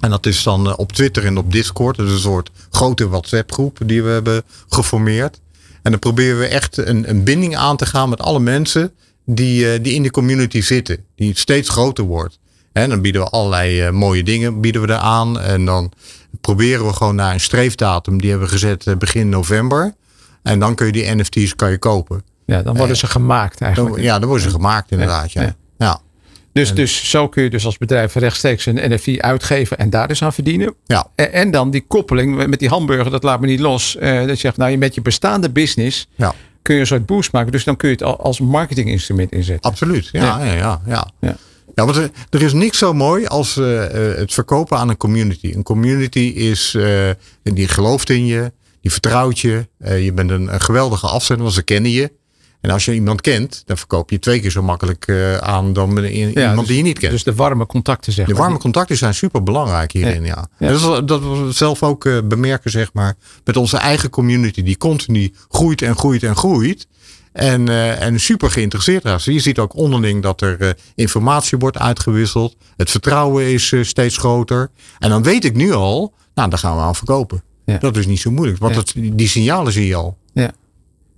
En dat is dan eh, op Twitter en op Discord. Is een soort grote WhatsApp groep die we hebben geformeerd. En dan proberen we echt een, een binding aan te gaan met alle mensen die, eh, die in de community zitten. Die steeds groter wordt. En dan bieden we allerlei eh, mooie dingen bieden we daar aan. En dan proberen we gewoon naar een streefdatum. Die hebben we gezet begin november. En dan kun je die NFT's kan je kopen. Ja, dan worden ze gemaakt eigenlijk. Dan, ja, dan worden ze gemaakt inderdaad. Ja. ja. Dus, dus zo kun je dus als bedrijf rechtstreeks een NFT uitgeven en daar dus aan verdienen. Ja. En, en dan die koppeling met die hamburger, dat laat me niet los. Eh, dat je zegt, nou, met je bestaande business Ja. kun je een soort boost maken. Dus dan kun je het al als marketinginstrument inzetten. Absoluut. Ja, Ja. ja, ja. ja. Ja. Want er, er is niks zo mooi als eh, eh, het verkopen aan een community. Een community is, die gelooft in je, die vertrouwt je. je bent een, een geweldige afzender, want ze kennen je. En als je iemand kent, dan verkoop je twee keer zo makkelijk eh, aan dan iemand dus- die je niet kent. Dus de warme contacten zeg de maar. warme contacten zijn super belangrijk hierin, ja. Dat, dat we zelf ook eh, bemerken, zeg maar, met onze eigen community die continu groeit en groeit en groeit. En, eh, en super geïnteresseerd raakt. Je ziet ook onderling dat er informatie wordt uitgewisseld. Het vertrouwen is steeds groter. En dan weet ik nu al, nou, daar gaan we aan verkopen. Dat is niet zo moeilijk, want dat, die signalen zie je al. Ja.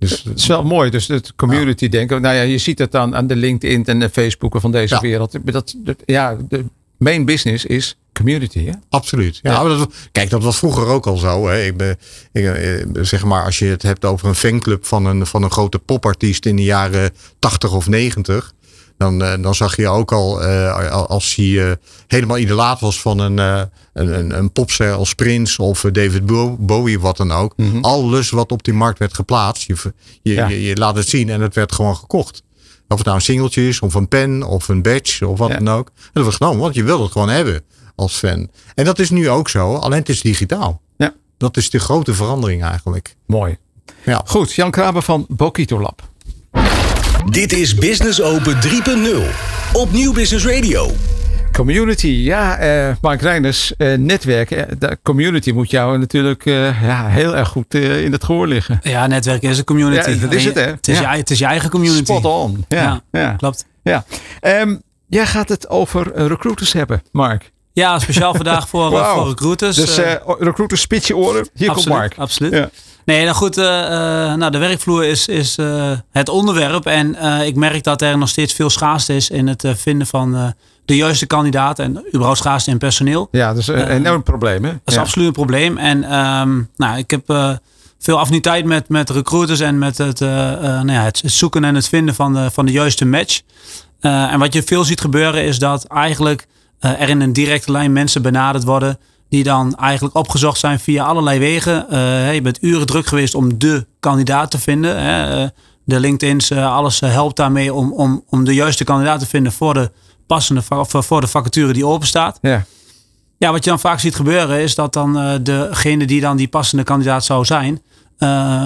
Dus, Het is wel mooi, dus het community denken. Nou ja, je ziet het dan aan de LinkedIn en de Facebooken van deze wereld. Dat, dat, ja, de main business is community. Hè? Absoluut. Ja, dat, kijk, dat was vroeger ook al zo. Hè. Ik ben, ik, eh, zeg maar, als je het hebt over een fanclub van een, van een grote popartiest in de jaren 80 of 90. Dan, eh, dan zag je ook al, eh, als hij eh, helemaal idolaat was van een, een, een, een popster als Prince of David Bo- Bowie, wat dan ook. Alles wat op die markt werd geplaatst, je, je, Ja. je, je laat het zien en het werd gewoon gekocht. Of het nou een singeltje is, of een pen, of een badge, of wat Ja. dan ook. En dat wordt genomen, want je wil het gewoon hebben als fan. En dat is nu ook zo, alleen het is digitaal. Ja. Dat is de grote verandering eigenlijk. Mooi. Ja. Goed, Jan Kraber van Bokito Lab. Dit is Business Open 3.0 op Nieuw Business Radio. Community, ja, eh Mark Reiners, eh, netwerken. eh, de community moet jou natuurlijk eh, ja, heel erg goed in het gehoor liggen. Ja, netwerken is een community. Ja, dat is het, hè? Het is, Ja. je, het is je eigen community. Spot on. Ja, ja, ja. klopt. Ehm, jij gaat het over recruiters hebben, Mark. Ja, speciaal vandaag voor, *laughs* voor recruiters. Dus recruiters, spits je oren. Hier komt absoluut, Mark. Absoluut. Nee, nou goed, eh, eh, nou, de werkvloer is, is eh, het onderwerp. En ik merk dat er nog steeds veel schaarste is in het vinden van de juiste kandidaat. En überhaupt schaarste in personeel. Ja, dat is een enorm probleem. Hè? Dat is ja. absoluut een probleem. En ehm, nou, ik heb veel affiniteit met, met recruiters en met het, nou ja, het zoeken en het vinden van de, van de juiste match. En wat je veel ziet gebeuren is dat eigenlijk er in een directe lijn mensen benaderd worden. Die dan eigenlijk opgezocht zijn via allerlei wegen. Eh, je bent uren druk geweest om de kandidaat te vinden. Hè. Eh, de LinkedIn's, eh, alles helpt daarmee om, om, om de juiste kandidaat te vinden voor de passende of voor de vacature die open staat. Ja. Ja, wat je dan vaak ziet gebeuren is dat dan degene die dan die passende kandidaat zou zijn,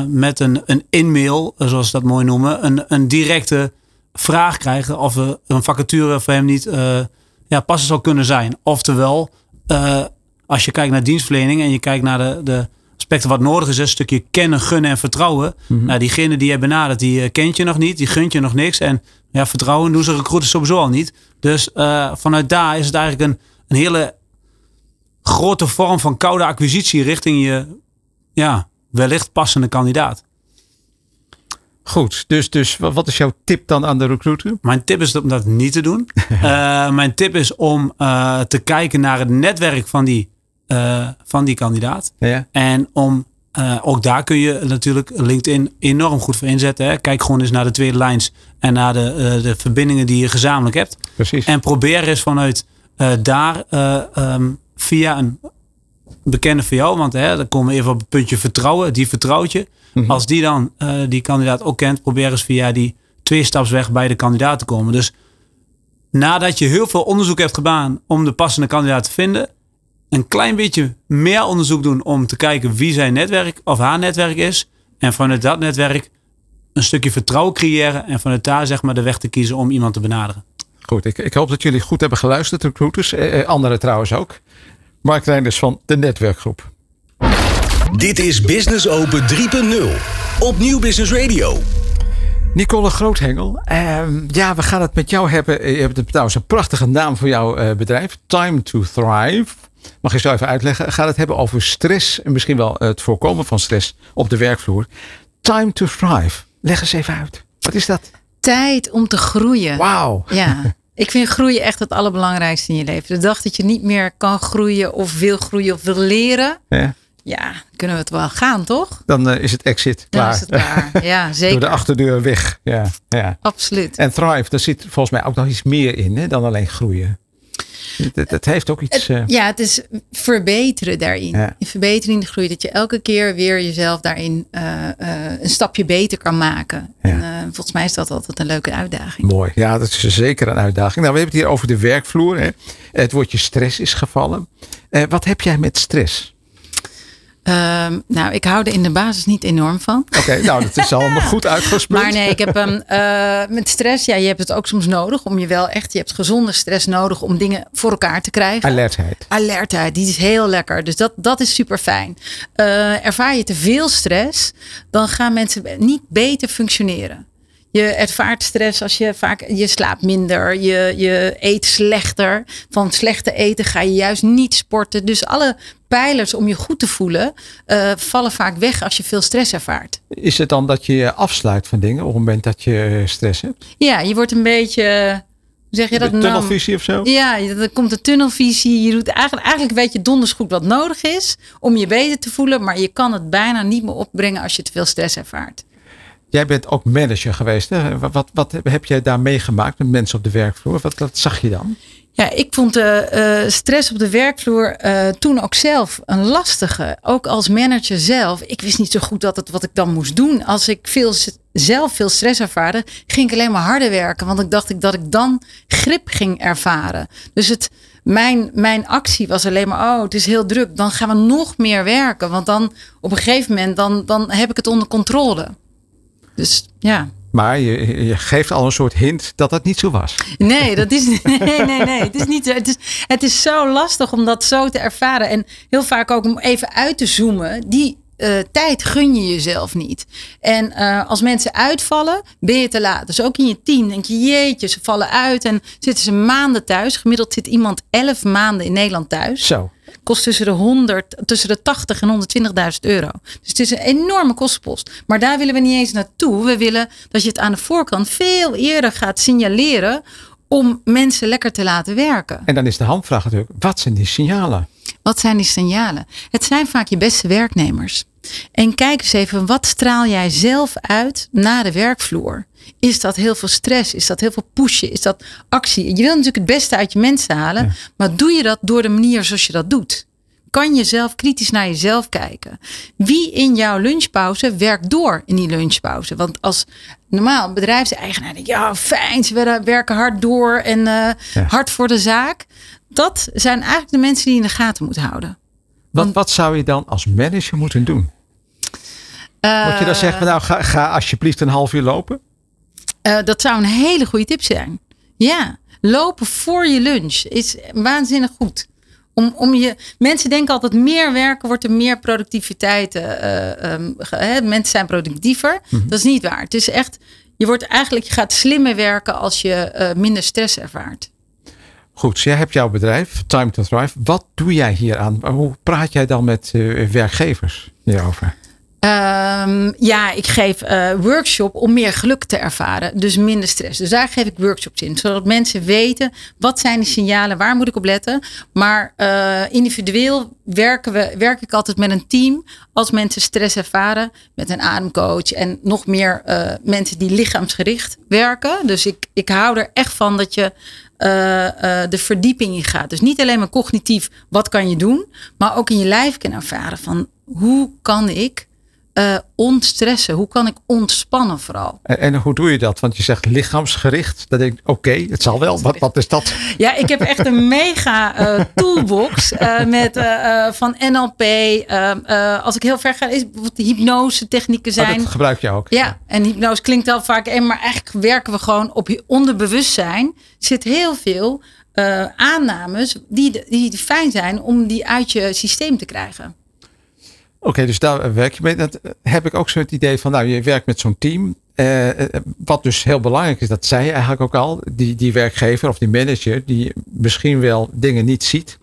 met een, een in-mail, zoals ze dat mooi noemen, een, een directe vraag krijgen of een vacature voor hem niet ja, passend zou kunnen zijn. Oftewel, als je kijkt naar dienstverlening en je kijkt naar de, de aspecten wat nodig is, een stukje kennen, gunnen en vertrouwen. Nou, diegene die je benadert, die eh, kent je nog niet, die gunt je nog niks. En ja, vertrouwen doen ze recruiters sowieso al niet. Dus eh, vanuit daar is het eigenlijk een, een hele grote vorm van koude acquisitie richting je ja, wellicht passende kandidaat. Goed, dus, dus wa- wat is jouw tip dan aan de recruiter? Mijn tip is om dat niet te doen. *laughs* Eh, mijn tip is om te kijken naar het netwerk van die, eh, van die kandidaat. Ja. En om, eh, ook daar kun je natuurlijk LinkedIn enorm goed voor inzetten. Hè. Kijk gewoon eens naar de tweede lijns en naar de, eh, de verbindingen die je gezamenlijk hebt. Precies. En probeer eens vanuit daar eh, ehm, via een bekende van jou, want hè, dan komen we even op het puntje vertrouwen. Die vertrouwt je. Als die dan die kandidaat ook kent, probeer eens via die tweestapsweg bij de kandidaat te komen. Dus nadat je heel veel onderzoek hebt gedaan om de passende kandidaat te vinden, een klein beetje meer onderzoek doen om te kijken wie zijn netwerk of haar netwerk is. En vanuit dat netwerk een stukje vertrouwen creëren en vanuit daar zeg maar de weg te kiezen om iemand te benaderen. Goed, ik, ik hoop dat jullie goed hebben geluisterd, recruiters. Eh, eh, anderen trouwens ook. Mark Reinders van de Netwerkgroep. Dit is Business Open 3.0 op Nieuw Business Radio. Nicole Groothengel, ehm, ja, we gaan het met jou hebben. Je hebt trouwens een prachtige naam voor jouw eh, bedrijf. Time to Thrive. Mag je zo even uitleggen? Gaat het hebben over stress en misschien wel het voorkomen van stress op de werkvloer. Time to Thrive. Leg eens even uit. Wat is dat? Tijd om te groeien. Wauw. Ja, *laughs* ik vind groeien echt het allerbelangrijkste in je leven. De dag dat je niet meer kan groeien of wil groeien of wil leren. Ja, Ja, kunnen we het wel gaan, toch? dan eh, is het exit Dan klaar. is het klaar. *laughs* Ja, Door zeker. de achterdeur weg. Ja, ja. Absoluut. En Thrive, daar zit volgens mij ook nog iets meer in hè, dan alleen groeien. Het heeft ook iets. eh, Ja, het is verbeteren daarin. Ja. In verbetering de groei. Dat je elke keer weer jezelf daarin eh, eh, een stapje beter kan maken. Ja. En, volgens mij is dat altijd een leuke uitdaging. Mooi. Ja, dat is zeker een uitdaging. Nou, we hebben het hier over de werkvloer. Hè. Het woordje stress is gevallen. Wat heb jij met stress? Ehm, nou, ik hou er in de basis niet enorm van. Oké, nou dat is *laughs* allemaal goed uitgesproken. Maar nee, ik heb hem eh, met stress. Ja, je hebt het ook soms nodig om je wel echt. Je hebt gezonde stress nodig om dingen voor elkaar te krijgen. Alertheid. Alertheid, die is heel lekker. Dus dat, dat is super fijn. ervaar je te veel stress, dan gaan mensen niet beter functioneren. Je ervaart stress als je vaak, je slaapt minder, je, je eet slechter. Van slechte eten ga je juist niet sporten. Dus alle pijlers om je goed te voelen uh, vallen vaak weg als je veel stress ervaart. Is het dan dat je je afsluit van dingen op het moment dat je stress hebt? Ja, je wordt een beetje zeg je dat nou? Tunnelvisie of zo? Ja, er komt een tunnelvisie. Je doet eigenlijk, eigenlijk weet je donders goed wat nodig is om je beter te voelen. Maar je kan het bijna niet meer opbrengen als je te veel stress ervaart. Jij bent ook manager geweest. Hè? Wat, wat, heb jij daar meegemaakt met mensen op de werkvloer? Wat, zag je dan? Ja, ik vond de uh, stress op de werkvloer uh, toen ook zelf een lastige. Ook als manager zelf. Ik wist niet zo goed het, wat ik dan moest doen. Als ik veel, zelf veel stress ervaarde, ging ik alleen maar harder werken. Want ik dacht ik dat ik dan grip ging ervaren. Dus het, mijn, mijn actie was alleen maar, oh, het is heel druk. Dan gaan we nog meer werken. Want dan op een gegeven moment, dan, dan heb ik het onder controle. Dus ja. Maar je, je, geeft al een soort hint dat dat niet zo was. Nee, dat is, *laughs* nee, nee, nee. Het is, niet, het, is, het is zo lastig om dat zo te ervaren. En heel vaak ook om even uit te zoomen. Die uh, tijd gun je jezelf niet. En uh, als mensen uitvallen, ben je te laat. Dus ook in je team denk je, jeetje, ze vallen uit en zitten ze maanden thuis. Gemiddeld zit iemand elf maanden in Nederland thuis. Zo kost tussen de 100, tussen de 80 en 120.000 euro. Dus het is een enorme kostenpost. Maar daar willen we niet eens naartoe. We willen dat je het aan de voorkant veel eerder gaat signaleren om mensen lekker te laten werken. En dan is de handvraag natuurlijk, wat zijn die signalen? Wat zijn die signalen? Het zijn vaak je beste werknemers. En kijk eens even, wat straal jij zelf uit na de werkvloer? Is dat heel veel stress? Is dat heel veel pushen? Is dat actie? Je wil natuurlijk het beste uit je mensen halen, maar doe je dat door de manier zoals je dat doet? Kan je zelf kritisch naar jezelf kijken? Wie in jouw lunchpauze werkt door in die lunchpauze? Want als normaal bedrijfseigenaar denk ja fijn, ze werken hard door en uh, hard voor de zaak. Dat zijn eigenlijk de mensen die je in de gaten moet houden. Wat, wat zou je dan als manager moeten doen? Moet je dan zeggen, nou ga, ga alsjeblieft een half uur lopen? Uh, dat zou een hele goede tip zijn. Ja, lopen voor je lunch is waanzinnig goed. Om, om je, mensen denken altijd meer werken wordt er meer productiviteit. Uh, um, mensen zijn productiever. Mhm. Dat is niet waar. Het is echt, je wordt eigenlijk, je gaat slimmer werken als je uh, minder stress ervaart. Goed, jij hebt jouw bedrijf, Time to Thrive. Wat doe jij hier aan? Hoe praat jij dan met werkgevers hierover? Um, ja, ik geef uh, workshop om meer geluk te ervaren. Dus minder stress. Dus daar geef ik workshops in. Zodat mensen weten wat zijn de signalen, waar moet ik op letten. Maar uh, individueel werken we, werk ik altijd met een team. Als mensen stress ervaren met een ademcoach. En nog meer uh, mensen die lichaamsgericht werken. Dus ik, ik hou er echt van dat je de verdieping in gaat. Dus niet alleen maar cognitief, wat kan je doen. Maar ook in je lijf kan ervaren van hoe kan ik uh, ontstressen? Hoe kan ik ontspannen vooral? En, en, hoe doe je dat? Want je zegt lichaamsgericht. Dan denk ik, oké, het zal wel. Wat, wat is dat? *laughs* Ja, ik heb echt een mega uh, toolbox uh, met, van NLP. als ik heel ver ga, is bijvoorbeeld hypnose technieken zijn. Oh, dat gebruik je ook. Ja, en hypnose klinkt wel vaak. En, maar eigenlijk werken we gewoon op je onderbewustzijn. zit heel veel aannames die, die fijn zijn om die uit je systeem te krijgen. Oké, dus daar werk je mee. Dat heb ik ook zo het idee van, nou, je werkt met zo'n team. Eh, eh, wat dus heel belangrijk is, dat zei je eigenlijk ook al, die, die werkgever of die manager, die misschien wel dingen niet ziet.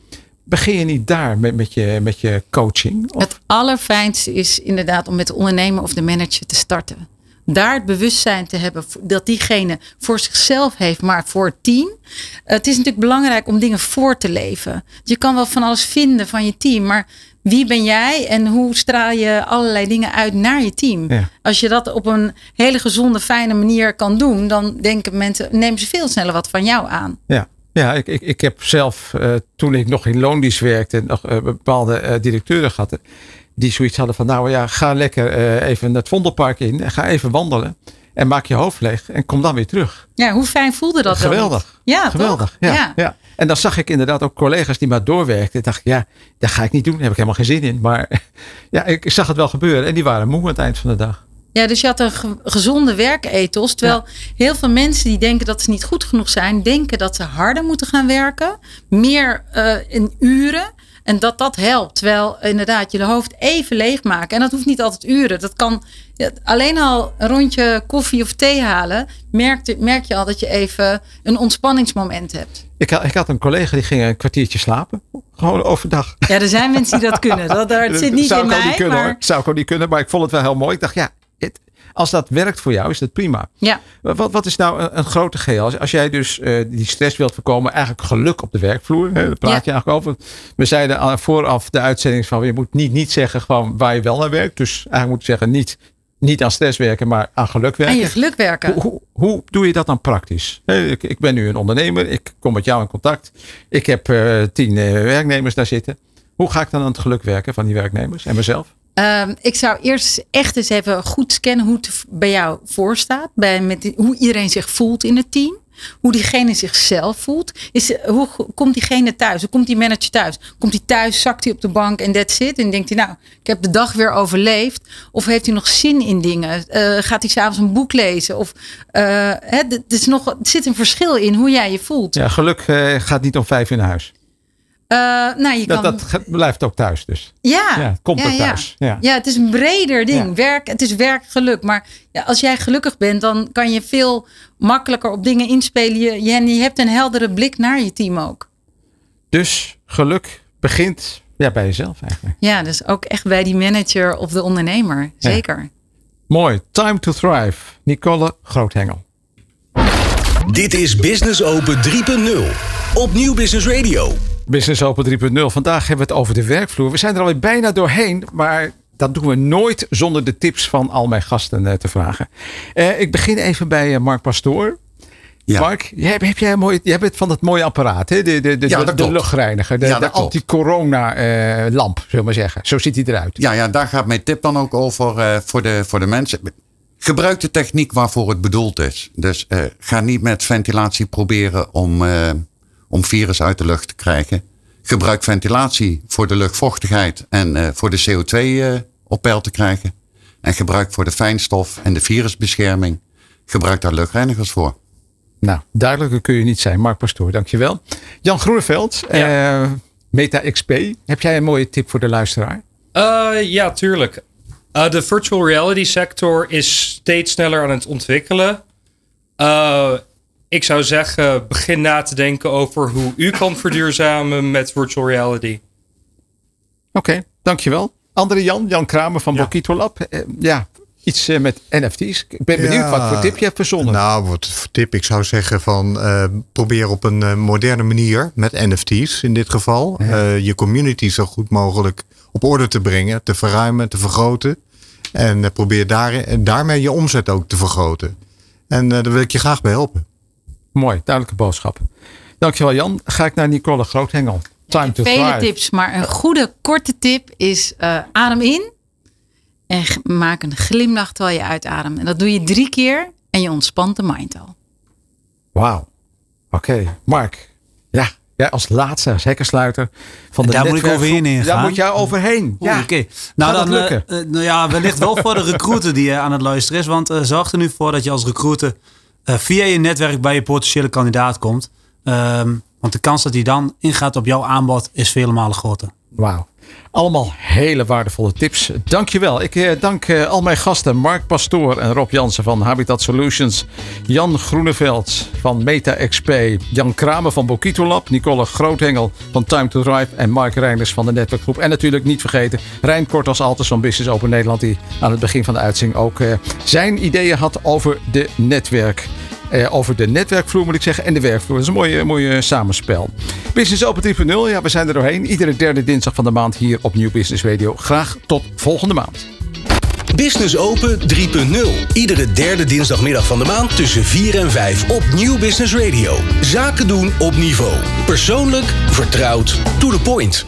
Begin je niet daar met, met, je, met je coaching? Het allerfijnste is inderdaad om met de ondernemer of de manager te starten. Daar het bewustzijn te hebben dat diegene voor zichzelf heeft, maar voor het team. Het is natuurlijk belangrijk om dingen voor te leven. Je kan wel van alles vinden van je team, maar wie ben jij en hoe straal je allerlei dingen uit naar je team? Als je dat op een hele gezonde, fijne manier kan doen, dan denken mensen, nemen ze veel sneller wat van jou aan. Ja. Ja, ik, ik, ik heb zelf uh, toen ik nog in loondienst werkte, nog uh, bepaalde uh, directeuren gehad. Die zoiets hadden van, nou ja, ga lekker even het Vondelpark in. Ga even wandelen. En maak je hoofd leeg en kom dan weer terug. Ja, hoe fijn voelde dat Geweldig. Ja, geweldig. Ja, ja. En dan zag ik inderdaad ook collega's die maar doorwerkten. Ik dacht, ja, dat ga ik niet doen. Daar heb ik helemaal geen zin in. Maar *laughs* ja, ik zag het wel gebeuren. En die waren moe aan het eind van de dag. Ja, dus je had een ge- gezonde werkethos. Terwijl heel veel mensen die denken dat ze niet goed genoeg zijn, denken dat ze harder moeten gaan werken. Meer eh, in uren. En dat dat helpt. Terwijl inderdaad je de hoofd even leegmaken. En dat hoeft niet altijd uren. Dat kan ja, alleen al een rondje koffie of thee halen. Merk, merk je al dat je even een ontspanningsmoment hebt. Ik had, ik had een collega die ging een kwartiertje slapen. Gewoon overdag. Ja, er zijn mensen die dat kunnen. Dat, *laughs* zit niet Zou in mij. niet kunnen maar. Zou ik ook niet kunnen. Maar ik vond het wel heel mooi. Ik dacht, ja, als dat werkt voor jou, is dat prima. ja. Wat, wat is nou een, een grote geheel? Als, als jij dus eh, die stress wilt voorkomen, eigenlijk geluk op de werkvloer. Hè, daar praat je eigenlijk over. We zeiden al vooraf de uitzending van je moet niet, niet zeggen gewoon waar je wel naar werkt. Dus eigenlijk moet je zeggen niet, niet aan stress werken, maar aan geluk werken. Aan je geluk werken. Hoe, hoe, hoe doe je dat dan praktisch? Ik, ik ben nu een ondernemer. Ik kom met jou in contact. Ik heb eh, tien eh, werknemers daar zitten. Hoe ga ik dan aan het geluk werken van die werknemers en mezelf? Ehm, ik zou eerst echt eens even goed scannen hoe het bij jou voorstaat. Bij, met, hoe iedereen zich voelt in het team. Hoe diegene zichzelf voelt. Is, hoe komt diegene thuis? Hoe komt die manager thuis? Komt hij thuis, zakt hij op de bank en that's it? En denkt hij, nou, ik heb de dag weer overleefd. Of heeft hij nog zin in dingen? Eh, gaat hij s'avonds een boek lezen? Of, eh, het is nog, zit een verschil in hoe jij je voelt. Ja, geluk eh, gaat niet om vijf naar huis. Eh, nou, je Dat, kan, dat blijft ook thuis dus. Ja, Ja, het komt ja, ook thuis. Ja. Ja, het is een breder ding. Ja. Werk, het is werkgeluk. Maar ja, als jij gelukkig bent, dan kan je veel makkelijker op dingen inspelen. Je, je, je hebt een heldere blik naar je team ook. Dus geluk begint ja, bij jezelf eigenlijk. Ja, dus ook echt bij die manager of de ondernemer. Zeker. Mooi. Time to Thrive. Nicole Groothengel. Dit is Business Open 3.0 op Nieuw Business Radio. Business Open 3.0. Vandaag hebben we het over de werkvloer. We zijn er alweer bijna doorheen, maar dat doen we nooit zonder de tips van al mijn gasten eh, te vragen. Eh, ik begin even bij eh, Mark Pastoor. Ja. Mark, jij, heb jij een mooi, jij bent van dat mooie apparaat, hè? De, de, de, Ja, de, luchtreiniger, de, Ja, anti-corona-lamp, zullen we maar zeggen. Zo ziet hij eruit. Ja, ja, daar gaat mijn tip dan ook over eh, voor, de, voor de mensen. Gebruik de techniek waarvoor het bedoeld is. Dus ga niet met ventilatie proberen om, om virus uit de lucht te krijgen. Gebruik ventilatie voor de luchtvochtigheid en eh, voor de CO2 eh, op peil te krijgen. En gebruik voor de fijnstof en de virusbescherming. Gebruik daar luchtreinigers voor. Nou, duidelijker kun je niet zijn. Mark Pastoor, dankjewel. Jan Groeneveld, eh, Meta XP. Heb jij een mooie tip voor de luisteraar? Eh, ja, tuurlijk. Eh, de virtual reality sector is steeds sneller aan het ontwikkelen. Ik zou zeggen, begin na te denken over hoe u kan verduurzamen met virtual reality. Oké, dankjewel. Andere Jan, Jan Kramer van Bokito Lab. Eh, ja, iets eh, met NFT's. Ik ben benieuwd Ja. wat voor tip je hebt verzonnen. Nou, wat voor tip? Ik zou zeggen van eh, probeer op een moderne manier met NFT's in dit geval eh, je community zo goed mogelijk op orde te brengen, te verruimen, te vergroten. En probeer daar, daarmee je omzet ook te vergroten. En eh, daar wil ik je graag bij helpen. Mooi, duidelijke boodschap. Dankjewel Jan. Ga ik naar Nicole Groothengel. Time to Vele thrive. tips, maar een goede korte tip is eh, adem in. En maak een glimlach terwijl je uitademt. En dat doe je drie keer en je ontspant de mind al. Wauw. Oké, Mark. Ja, jij als laatste, als hekkensluiter van de Daar moet ik overheen ingaan. Daar moet jij overheen. Ja, oké. Nou, Gaat dan, dat lukken? eh, eh, nou ja, wellicht wel voor de recruiter die eh, aan het luisteren is. Want eh, zorg er nu voor dat je als recruiter eh, via je netwerk bij je potentiële kandidaat komt. Ehm, want de kans dat hij dan ingaat op jouw aanbod is vele malen groter. Wauw. Allemaal hele waardevolle tips. Dankjewel. Ik eh, dank eh, al mijn gasten Mark Pastoor en Rob Jansen van Habitat Solutions. Jan Groeneveld van Meta XP. Jan Kramer van Bokito Lab. Nicole Groothengel van Time to Drive. En Mark Reinders van de netwerkgroep. En natuurlijk niet vergeten Rijn Kort als altijd van Business Open Nederland. Die aan het begin van de uitzending ook eh, zijn ideeën had over de netwerk. Eh, over de netwerkvloer moet ik zeggen en de werkvloer. Dat is een mooie, mooie samenspel. Business Open 3.0, ja, we zijn er doorheen. Iedere derde dinsdag van de maand hier op Nieuw Business Radio. Graag tot volgende maand. Business Open 3.0. Iedere derde dinsdagmiddag van de maand tussen 4 en 5 op Nieuw Business Radio. Zaken doen op niveau. Persoonlijk, vertrouwd, to the point.